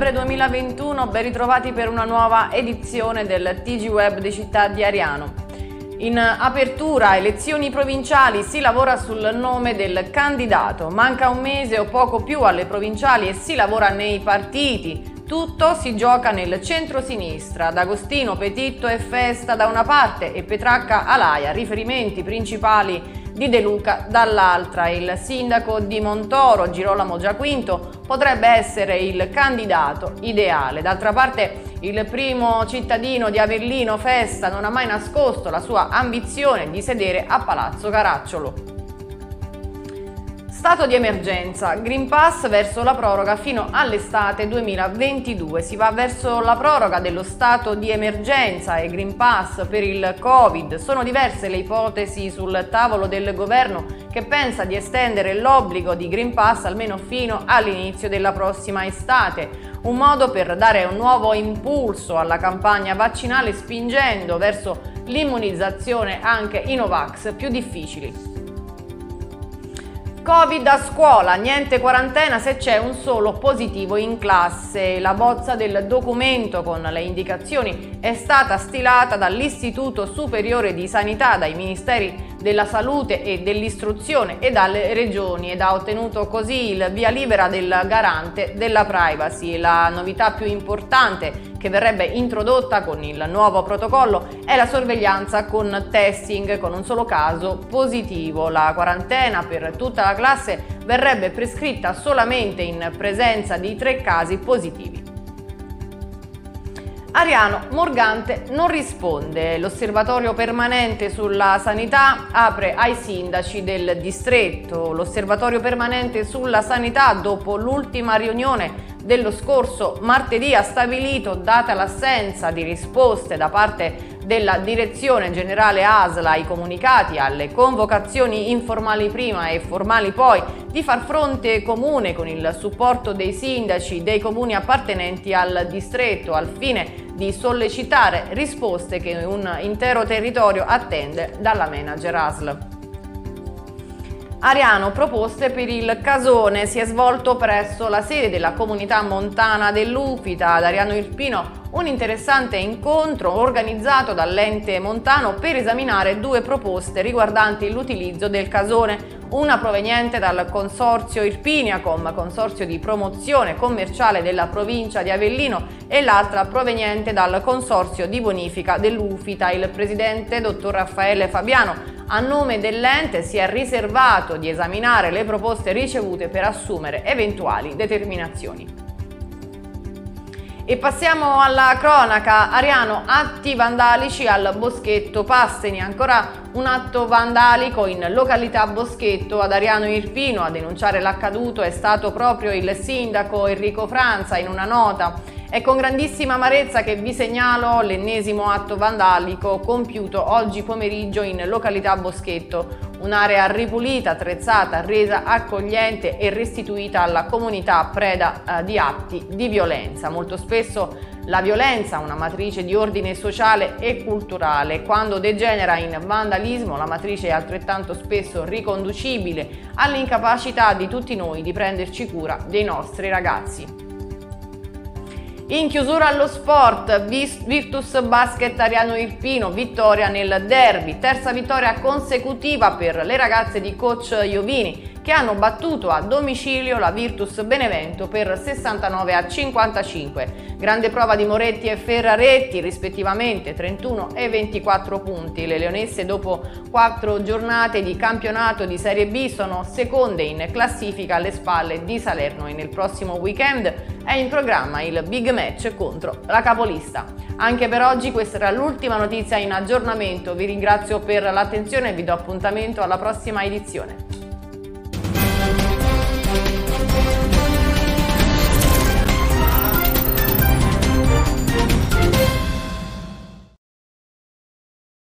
2 novembre 2021, ben ritrovati per una nuova edizione del TG Web di Città di Ariano. In apertura elezioni provinciali si lavora sul nome del candidato, manca un mese o poco più alle provinciali e si lavora nei partiti. Tutto si gioca nel centro-sinistra, D'Agostino, Petitto e Festa da una parte e Petracca Alaia, riferimenti principali di De Luca dall'altra. Il sindaco di Montoro, Girolamo Giaquinto, potrebbe essere il candidato ideale. D'altra parte il primo cittadino di Avellino Festa non ha mai nascosto la sua ambizione di sedere a Palazzo Caracciolo. Stato di emergenza, Green Pass verso la proroga fino all'estate 2022. Si va verso la proroga dello stato di emergenza e Green Pass per il Covid. Sono diverse le ipotesi sul tavolo del governo che pensa di estendere l'obbligo di Green Pass almeno fino all'inizio della prossima estate. Un modo per dare un nuovo impulso alla campagna vaccinale spingendo verso l'immunizzazione anche i Novax più difficili. Covid a scuola, niente quarantena se c'è un solo positivo in classe. La bozza del documento con le indicazioni è stata stilata dall'Istituto Superiore di Sanità, dai Ministeri della Salute e dell'Istruzione e dalle Regioni ed ha ottenuto così il via libera del garante della privacy. La novità più importante che verrebbe introdotta con il nuovo protocollo è la sorveglianza con testing con un solo caso positivo. La quarantena per tutta la classe verrebbe prescritta solamente in presenza di tre casi positivi. Ariano Morgante non risponde. L'osservatorio permanente sulla sanità apre ai sindaci del distretto. L'osservatorio permanente sulla sanità dopo l'ultima riunione dello scorso martedì ha stabilito, data l'assenza di risposte da parte della Direzione Generale ASLA ai comunicati, alle convocazioni informali prima e formali poi, di far fronte comune con il supporto dei sindaci dei comuni appartenenti al distretto al fine di sollecitare risposte che un intero territorio attende dalla manager ASL. Ariano proposte per il Casone. Si è svolto presso la sede della comunità montana dell'Ufita. Ad Ariano Irpino un interessante incontro organizzato dall'ente montano per esaminare due proposte riguardanti l'utilizzo del casone, una proveniente dal consorzio Irpiniacom, consorzio di promozione commerciale della provincia di Avellino, e l'altra proveniente dal consorzio di bonifica dell'Ufita. Il presidente, dottor Raffaele Fabiano, a nome dell'ente si è riservato di esaminare le proposte ricevute per assumere eventuali determinazioni. E passiamo alla cronaca. Ariano, atti vandalici al Boschetto Passeni. Ancora un atto vandalico in località Boschetto ad Ariano Irpino. A denunciare l'accaduto è stato proprio il sindaco Enrico Franza in una nota. È con grandissima amarezza che vi segnalo l'ennesimo atto vandalico compiuto oggi pomeriggio in località Boschetto un'area ripulita, attrezzata, resa accogliente e restituita alla comunità preda eh, di atti di violenza. Molto spesso la violenza, una matrice di ordine sociale e culturale, quando degenera in vandalismo, la matrice è altrettanto spesso riconducibile all'incapacità di tutti noi di prenderci cura dei nostri ragazzi. In chiusura allo sport, Virtus Basket Ariano Irpino, vittoria nel derby, terza vittoria consecutiva per le ragazze di coach Iovini che hanno battuto a domicilio la Virtus Benevento per 69 a 55. Grande prova di Moretti e Ferraretti, rispettivamente 31 e 24 punti. Le leonesse dopo quattro giornate di campionato di Serie B sono seconde in classifica alle spalle di Salerno e nel prossimo weekend è in programma il big match contro la capolista. Anche per oggi questa era l'ultima notizia in aggiornamento, vi ringrazio per l'attenzione e vi do appuntamento alla prossima edizione.